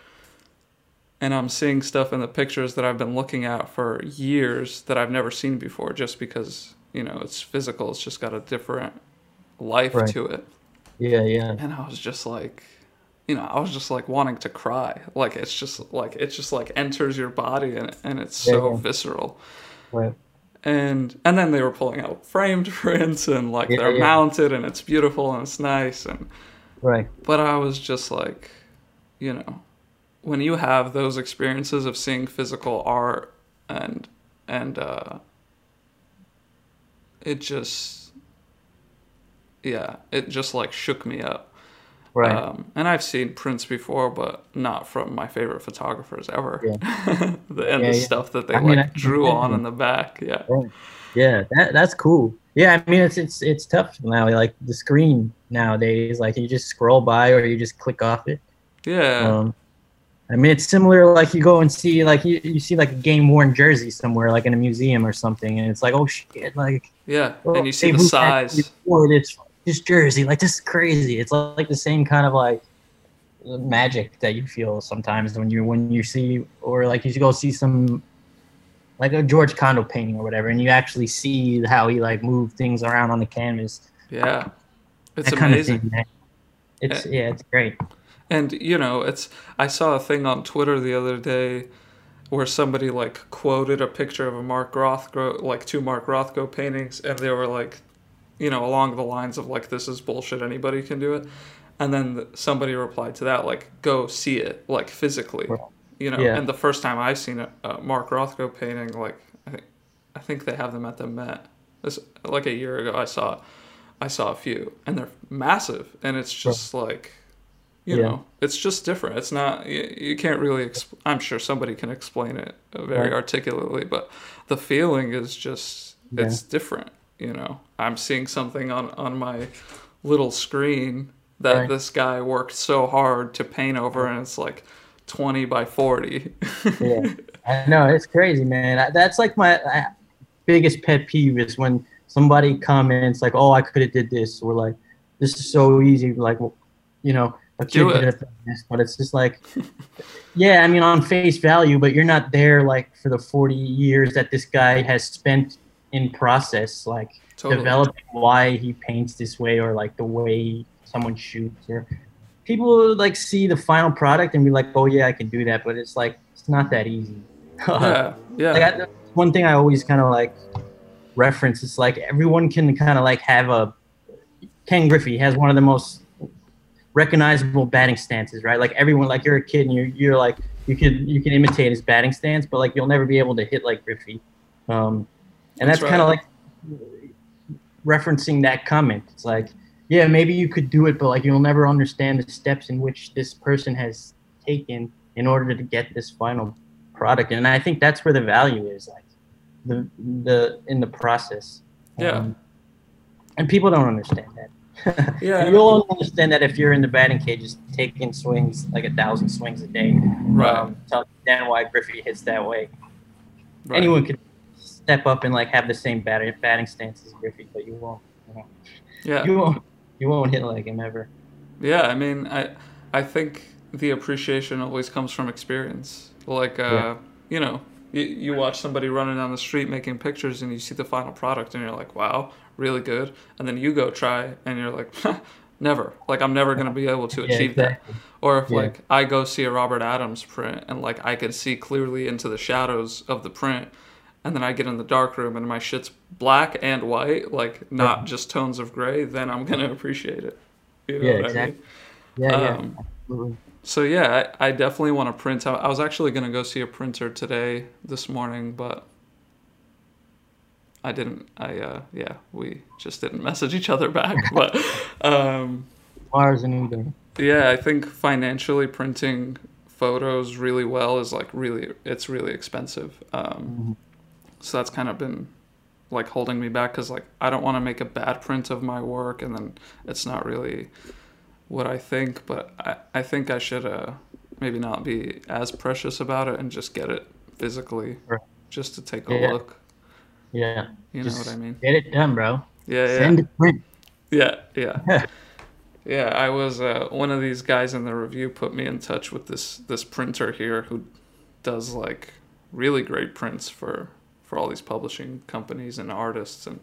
And i'm seeing stuff in the pictures that i've been looking at for years that i've never seen before just because you know it's physical it's just got a different life Right. to it Yeah, yeah, and i was just like you know i was just like wanting to cry like it's just like it just like enters your body and, and it's Yeah, so yeah. visceral right. and and then they were pulling out framed prints and like Yeah, they're mounted and it's beautiful and it's nice and Right. but I was just like, you know, when you have those experiences of seeing physical art and and uh it just yeah, it just like shook me up. Right. Um, and I've seen prints before, but not from my favorite photographers ever. the, and Yeah, the yeah. stuff that they I mean, like I drew on in the back. Yeah. Yeah, that that's cool. Yeah, I mean it's it's it's tough now. Like the screen nowadays, like you just scroll by or you just click off it. Yeah. Um, I mean it's similar. Like you go and see like you, you see like a game worn jersey somewhere, like in a museum or something, and it's like oh shit, like yeah. oh, and you see the size. This this jersey, like this is crazy. It's like the same kind of like magic that you feel sometimes when you when you see or like you go see some like a George Condo painting or whatever, and you actually see how he like moved things around on the canvas. Yeah. It's that kind amazing. of thing. It's yeah, it's great. And you know, it's I saw a thing on Twitter the other day where somebody like quoted a picture of a Mark Rothko, like two Mark Rothko paintings, and they were like, you know, along the lines of like, "This is bullshit. Anybody can do it." And then somebody replied to that like, "Go see it, like physically." You know, Yeah. and the first time I've seen a, a Mark Rothko painting, like I think, I think they have them at the Met. This like a year ago, I saw, I saw a few, and they're massive, and it's just like, you Yeah. know, it's just different. It's not you, you can't really. Exp- I'm sure somebody can explain it uh, very Right. articulately, but the feeling is just it's different. You know, I'm seeing something on on my little screen that Right. this guy worked so hard to paint over, and it's like 20 by 40. Yeah, I know it's crazy, man. That's like my uh, biggest pet peeve is when somebody comments like, "Oh, I could have did this," or like, "This is so easy." Like, you know, kid Do it. this, but it's just like, yeah, I mean, on face value, but you're not there like for the 40 years that this guy has spent in process, like Totally. developing why he paints this way or like the way someone shoots or people like see the final product and be like oh yeah i can do that but it's like it's not that easy yeah, yeah, like I, one thing i always kind of like reference is like everyone can kind of like have a ken griffey has one of the most recognizable batting stances right? Like everyone like you're a kid and you're, you're like you can you can imitate his batting stance but like you'll never be able to hit like griffey. Um and That's that's, kind of like referencing that comment. It's like yeah maybe you could do it but like you'll never understand the steps in which this person has taken in order to get this final product. And i think that's where the value is like the the in the process. Yeah. Um, and people don't understand that Yeah. You'll only understand that if you're in the batting cages taking swings like a thousand swings a day Right. um, to understand why griffey hits that way right. anyone could step up and like have the same batting batting stance as Griffey, but you won't. You, won't. Yeah. you won't. You won't hit like him ever. Yeah, I mean, I I think the appreciation always comes from experience. Like, uh, Yeah. you know, you, you watch somebody running down the street making pictures, and you see the final product, and you're like, wow, really good. And then you go try, and you're like, never. Like, I'm never gonna be able to Yeah, achieve exactly. that. Or if Yeah. like I go see a Robert Adams print, and like I could see clearly into the shadows of the print. And then I get in the dark room and my shit's black and white, like not just tones of gray, then I'm gonna appreciate it. You know Yeah, what I exactly. mean? Yeah, Um, yeah, absolutely. So yeah, I, I definitely want to print out. I was actually gonna go see a printer today this morning, but I didn't. I uh, yeah, we just didn't message each other back. But um, Mars and Uber. yeah, I think financially printing photos really well is like really it's really expensive. Um, so that's kind of been like holding me back because like I don't want to make a bad print of my work and then it's not really what I think. But I I think I should uh maybe not be as precious about it and just get it physically Right. just to take a Yeah. look. Yeah. You Just know what I mean? Get it done, bro. Yeah, yeah. Send it print. Yeah, yeah. yeah, I was uh, one of these guys in the review put me in touch with this this printer here who does like really great prints for for all these publishing companies and artists and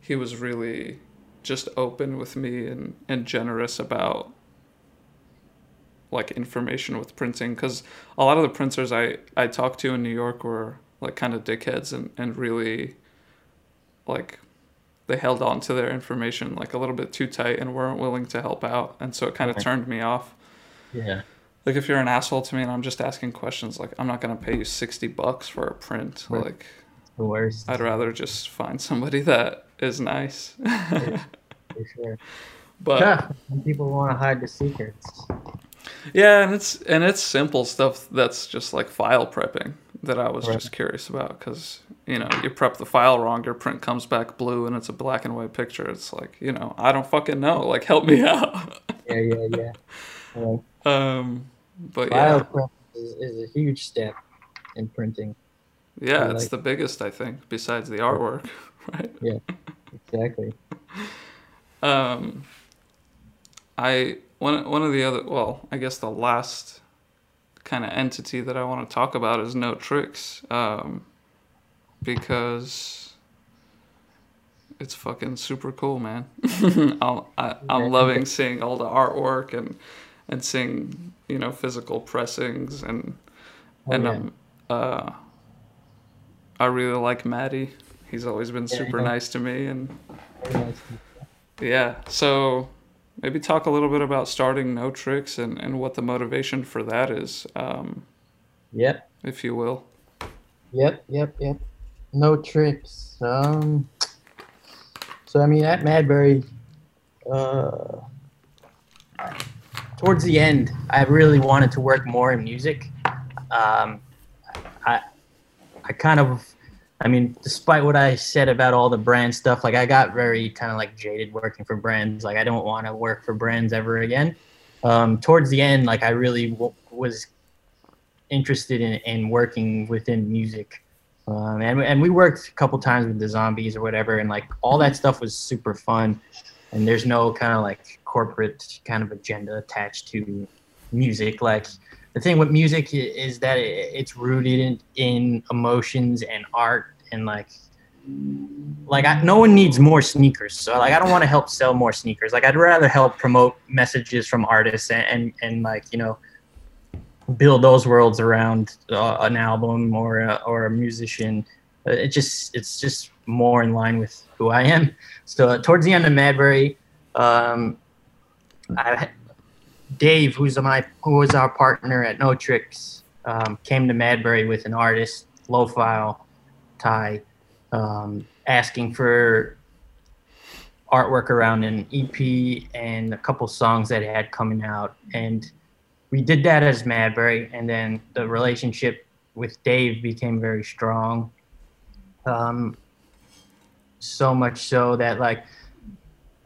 he was really just open with me and and generous about like information with printing cuz a lot of the printers I I talked to in New York were like kind of dickheads and and really like they held on to their information like a little bit too tight and weren't willing to help out, and so it kind of turned me off. Yeah. Like if you're an asshole to me and I'm just asking questions, like I'm not gonna pay you sixty bucks for a print. Right. Like The worst. I'd rather just find somebody that is nice. For sure. but Yeah, people want to hide the secrets. yeah, and it's and it's simple stuff that's just like file prepping that I was Right. just curious about because you know you prep the file wrong, your print comes back blue and it's a black and white picture. It's like you know I don't fucking know. Like help me out. Yeah, yeah, yeah. Um, but file yeah, prep is, is a huge step in printing. yeah, it's like- the biggest I think besides the artwork, right? Yeah, exactly. Um, I one one of the other well, I guess the last kind of entity that I want to talk about is No Tricks, um, because it's fucking super cool, man. I'm, I, I'm loving seeing all the artwork and and seeing you know physical pressings and Oh, and um, uh, I really like Maddie. He's always been super nice to me and. Yeah. So maybe talk a little bit about starting No Tricks and, and what the motivation for that is, um, Yep, if you will. yep, yep, yep. No tricks. Um. So I mean, at Madbury, uh, towards the end, I really wanted to work more in music. Um, I, I kind of, I mean, despite what I said about all the brand stuff, like I got very kind of like jaded working for brands. Like I don't want to work for brands ever again. Um, towards the end, like I really w- was interested in, in working within music. Um, and, and we worked a couple times with the zombies or whatever, and like all that stuff was super fun. And there's no kind of like corporate kind of agenda attached to music. Like the thing with music is that it, it's rooted in, in emotions and art and like like I, no one needs more sneakers so like i don't want to help sell more sneakers. Like i'd rather help promote messages from artists and and, and like you know build those worlds around uh, an album or a, or a musician. Uh, it just it's just more in line with who i am. So uh, towards the end of madbury um, I, Dave, who's my who was our partner at No Tricks, um, came to Madbury with an artist, low file, Ty, um, asking for artwork around an EP and a couple songs that had coming out, and we did that as Madbury, and then the relationship with Dave became very strong. Um, so much so that like,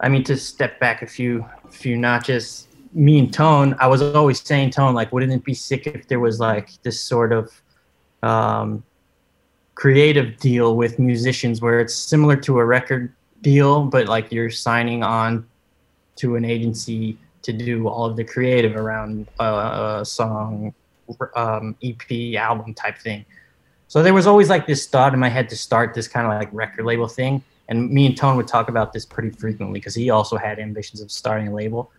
I mean, to step back a few few notches, me and Tone, I was always saying Tone, like, wouldn't it be sick if there was like this sort of um, creative deal with musicians where it's similar to a record deal, but like you're signing on to an agency to do all of the creative around uh, a song, um, EP, album type thing. So there was always like this thought in my head to start this kind of like record label thing. And me and Tone would talk about this pretty frequently because he also had ambitions of starting a label.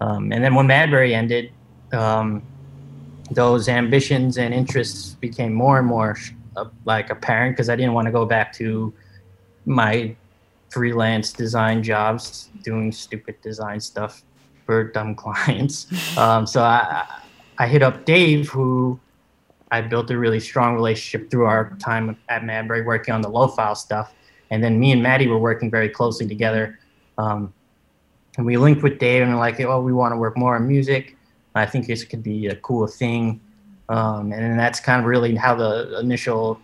Um, and then when Madbury ended, um, those ambitions and interests became more and more uh, like parent, because I didn't want to go back to my freelance design jobs doing stupid design stuff for dumb clients. Um, so I, I hit up Dave, who I built a really strong relationship through our time at Madbury working on the low file stuff. And then me and Maddie were working very closely together. Um, and we linked with Dave and like, oh, we want to work more on music. I think this could be a cool thing. Um, and that's kind of really how the initial,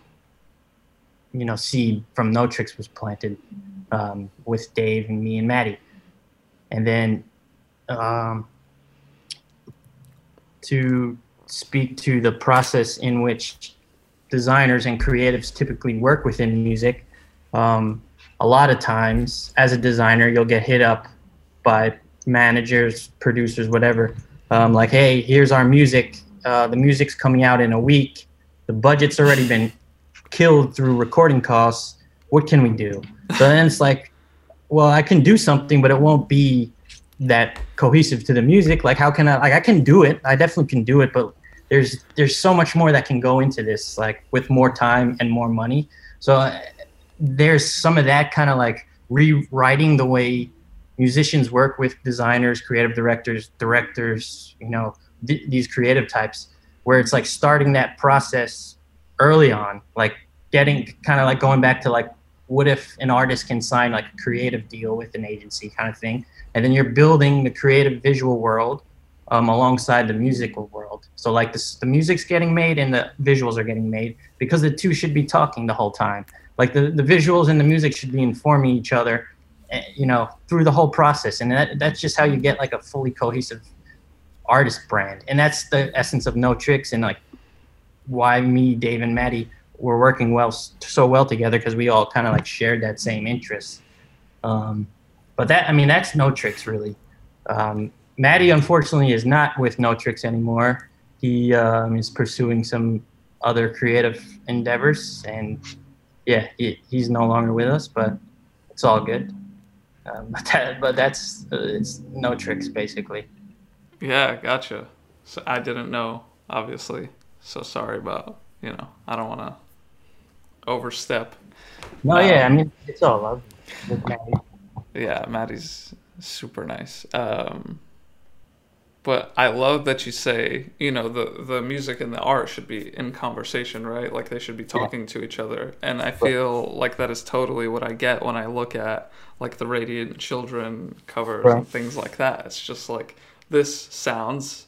you know, seed from No Tricks was planted um, with Dave and me and Maddie. And then um, to speak to the process in which designers and creatives typically work within music, um, a lot of times as a designer, you'll get hit up by managers, producers, whatever. Um, like, hey, here's our music. Uh, the music's coming out in a week. The budget's already been killed through recording costs. What can we do? So then it's like, well, I can do something, but it won't be that cohesive to the music. Like, how can I? Like, I can do it. I definitely can do it, but there's there's so much more that can go into this. Like, with more time and more money. So uh, there's some of that kind of like rewriting the way musicians work with designers, creative directors, directors, you know, th- these creative types, where it's like starting that process early on, like getting kind of like going back to like, what if an artist can sign like a creative deal with an agency kind of thing, and then you're building the creative visual world um, alongside the musical world. So like this, the music's getting made and the visuals are getting made because the two should be talking the whole time. Like the, the visuals and the music should be informing each other, eh, you know, through the whole process. And that, that's just how you get like a fully cohesive artist brand. And that's the essence of No Tricks and like why me, Dave, and Maddie were working well so well together because we all kind of like shared that same interest. Um, but that I mean that's No Tricks really. Um, Maddie unfortunately is not with No Tricks anymore. He um, is pursuing some other creative endeavors, and yeah, he, he's no longer with us. But it's all good. Um, but, that, but that's uh, it's No Tricks basically. Yeah, gotcha. So I didn't know, obviously. So sorry about you know. I don't want to overstep. No, um, yeah, I mean it's all love Maddie. Yeah, Maddie's super nice. Um, but I love that you say, you know, the the music and the art should be in conversation, right? Like they should be talking yeah. to each other. And I feel like that is totally what I get when I look at like the Radiant Children covers right. and things like that. It's just like this sounds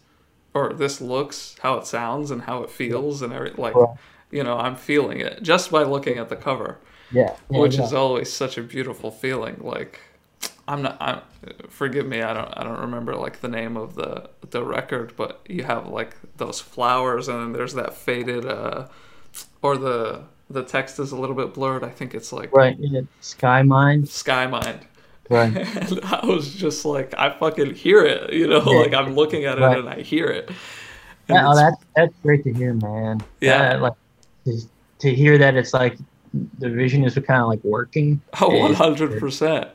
or this looks how it sounds and how it feels and every like right. you know, I'm feeling it just by looking at the cover. Yeah. yeah which yeah. is always such a beautiful feeling like I'm not. I'm, forgive me. I don't. I don't remember like the name of the the record, but you have like those flowers, and then there's that faded, uh, or the the text is a little bit blurred. I think it's like right. Yeah, Sky Mind. Sky Mind. Right. and I was just like, I fucking hear it. You know, yeah. like I'm looking at it right. and I hear it. yeah, oh, that's that's great to hear, man. Yeah. like to, to hear that it's like the vision is kind of like working. Oh, 100 percent.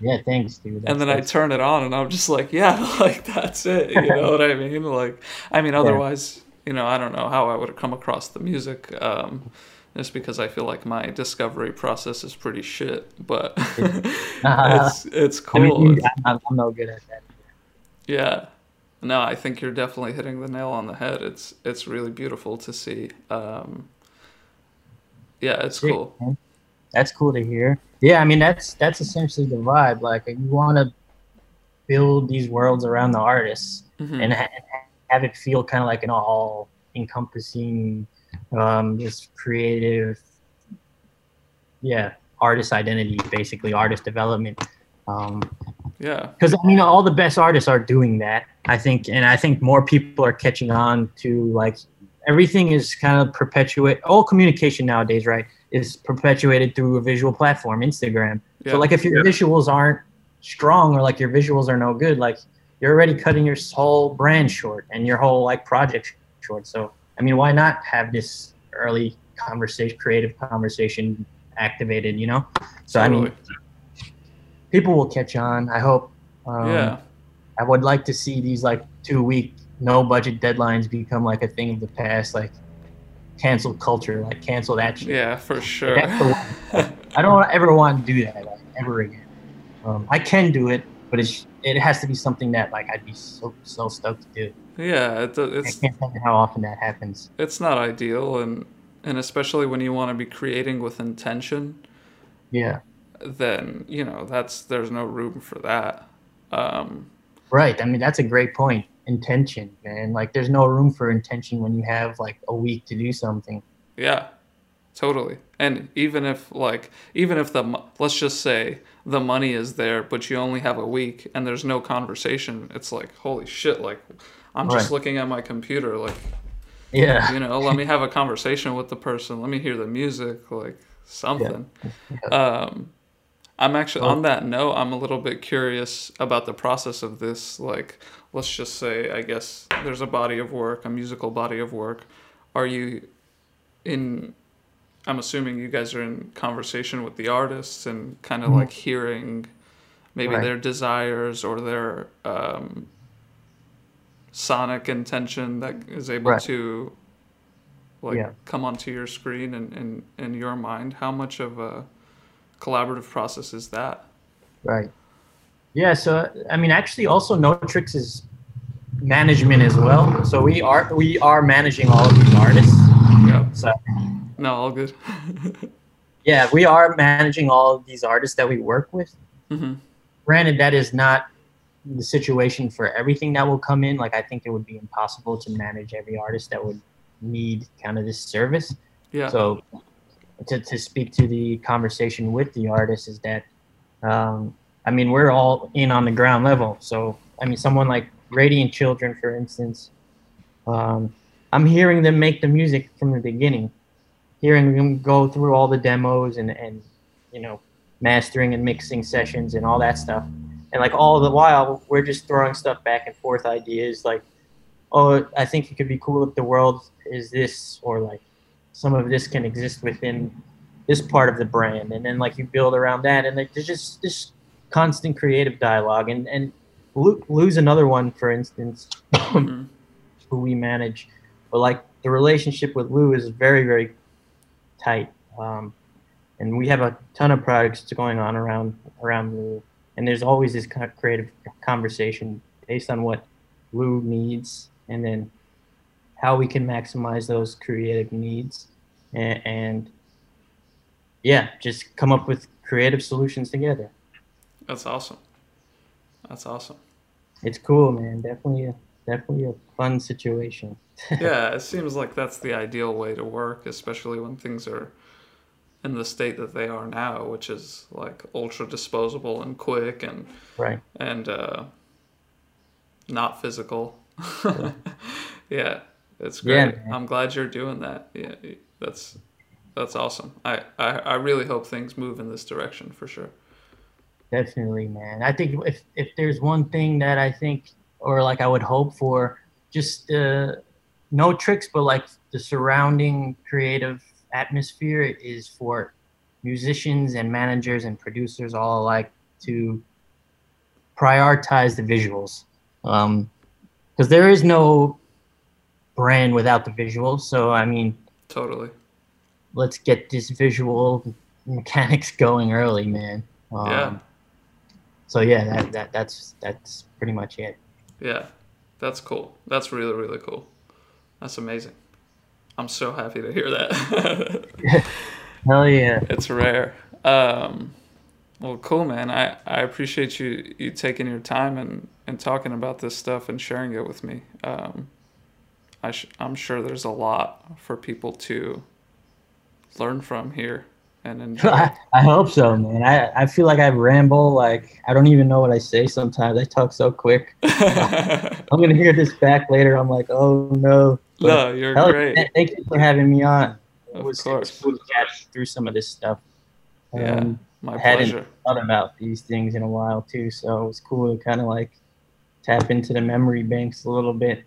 Yeah, thanks, dude. That's, and then I turn it on, and I'm just like, yeah, like that's it. You know what I mean? Like, I mean, otherwise, yeah. you know, I don't know how I would have come across the music. Um, just because I feel like my discovery process is pretty shit, but it's it's cool. I mean, I'm, I'm no good at that. Yeah, no, I think you're definitely hitting the nail on the head. It's it's really beautiful to see. Um, yeah, it's cool. Man that's cool to hear. Yeah, I mean that's that's essentially the vibe. Like you want to build these worlds around the artists mm-hmm. and ha- have it feel kind of like an all encompassing, um, just creative, yeah, artist identity, basically artist development. Um, yeah, because I mean all the best artists are doing that. I think, and I think more people are catching on to like everything is kind of perpetuate all communication nowadays, right? is perpetuated through a visual platform, Instagram. Yeah. So like if your yeah. visuals aren't strong or like your visuals are no good, like you're already cutting your whole brand short and your whole like project short. So I mean, why not have this early conversation, creative conversation activated? You know. So totally. I mean, people will catch on. I hope. Um, yeah. I would like to see these like two week no budget deadlines become like a thing of the past. Like cancel culture, like cancel that shit. Yeah, for sure. I don't ever want to do that like, ever again. Um, I can do it, but it's it has to be something that like I'd be so so stoked to do. Yeah, it, it's. I can't think how often that happens. It's not ideal, and and especially when you want to be creating with intention. Yeah. Then you know that's there's no room for that. Um, right. I mean that's a great point intention, man. Like there's no room for intention when you have like a week to do something. Yeah. Totally. And even if like even if the let's just say the money is there but you only have a week and there's no conversation, it's like holy shit like I'm just right. looking at my computer like yeah. You know, let me have a conversation with the person. Let me hear the music like something. Yeah. Yeah. Um I'm actually on that note, I'm a little bit curious about the process of this like let's just say, I guess there's a body of work, a musical body of work. Are you in? I'm assuming you guys are in conversation with the artists and kind of mm-hmm. like hearing maybe right. their desires or their um, sonic intention that is able right. to like yeah. come onto your screen and in, in your mind. How much of a collaborative process is that? Right. Yeah. So I mean, actually, also No Tricks is management as well. So we are we are managing all of these artists. Yeah. So No, all good. yeah, we are managing all of these artists that we work with. hmm Granted, that is not the situation for everything that will come in. Like I think it would be impossible to manage every artist that would need kind of this service. Yeah. So to, to speak to the conversation with the artist is that, um, I mean, we're all in on the ground level. So, I mean, someone like Radiant Children, for instance, um, I'm hearing them make the music from the beginning, hearing them go through all the demos and, and, you know, mastering and mixing sessions and all that stuff. And like all the while, we're just throwing stuff back and forth ideas like, oh, I think it could be cool if the world is this, or like some of this can exist within this part of the brand, and then like you build around that, and like there's just this constant creative dialogue. And and Lou, Lou's another one, for instance, Mhm. who we manage, but like the relationship with Lou is very very tight, um, and we have a ton of projects going on around around Lou, and there's always this kind of creative conversation based on what Lou needs, and then how we can maximize those creative needs, and, and yeah, just come up with creative solutions together. That's awesome. That's awesome. It's cool, man. Definitely, a, definitely a fun situation. yeah, it seems like that's the ideal way to work, especially when things are in the state that they are now, which is like ultra disposable and quick and Right. and uh, not physical. yeah, it's great. Yeah. I'm glad you're doing that. Yeah, that's that's awesome. I, I I really hope things move in this direction for sure. Definitely, man. I think if if there's one thing that I think or like I would hope for, just uh, no tricks, but like the surrounding creative atmosphere is for musicians and managers and producers all alike to prioritize the visuals, because there is no brand without the visuals. So I mean, Totally. let's get this visual mechanics going early, man. Um, Yeah. So yeah, that, that that's that's pretty much it. Yeah, that's cool. That's really really cool. That's amazing. I'm so happy to hear that. Hell yeah. it's rare. Um, well, cool, man. I, I appreciate you you taking your time and, and talking about this stuff and sharing it with me. Um, I sh- I'm sure there's a lot for people to learn from here and enjoy. I, I hope so, man. I, I feel like I ramble like I don't even know what I say sometimes. I talk so quick. I'm gonna hear this back later. I'm like, oh no. But no, you're hell, great. th- Thank you for having me on. It Of was, it course. was cool to chat through some of this stuff. Yeah. Um, My hadn't pleasure. thought about these things in a while too, so it was cool to kind of like tap into the memory banks a little bit.